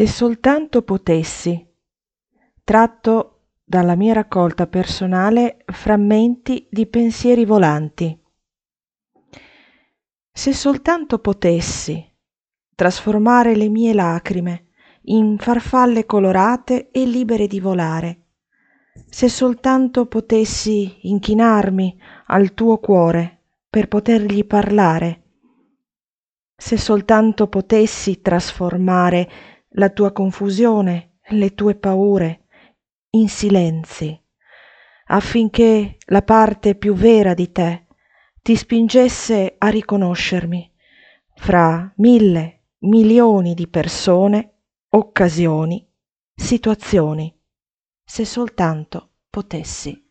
Se soltanto potessi. Tratto dalla mia raccolta personale Frammenti di pensieri volanti. Se soltanto potessi trasformare le mie lacrime in farfalle colorate e libere di volare, se soltanto potessi inchinarmi al tuo cuore per potergli parlare, se soltanto potessi trasformare la tua confusione, le tue paure in silenzi, affinché la parte più vera di te ti spingesse a riconoscermi fra mille milioni di persone, occasioni, situazioni, se soltanto potessi.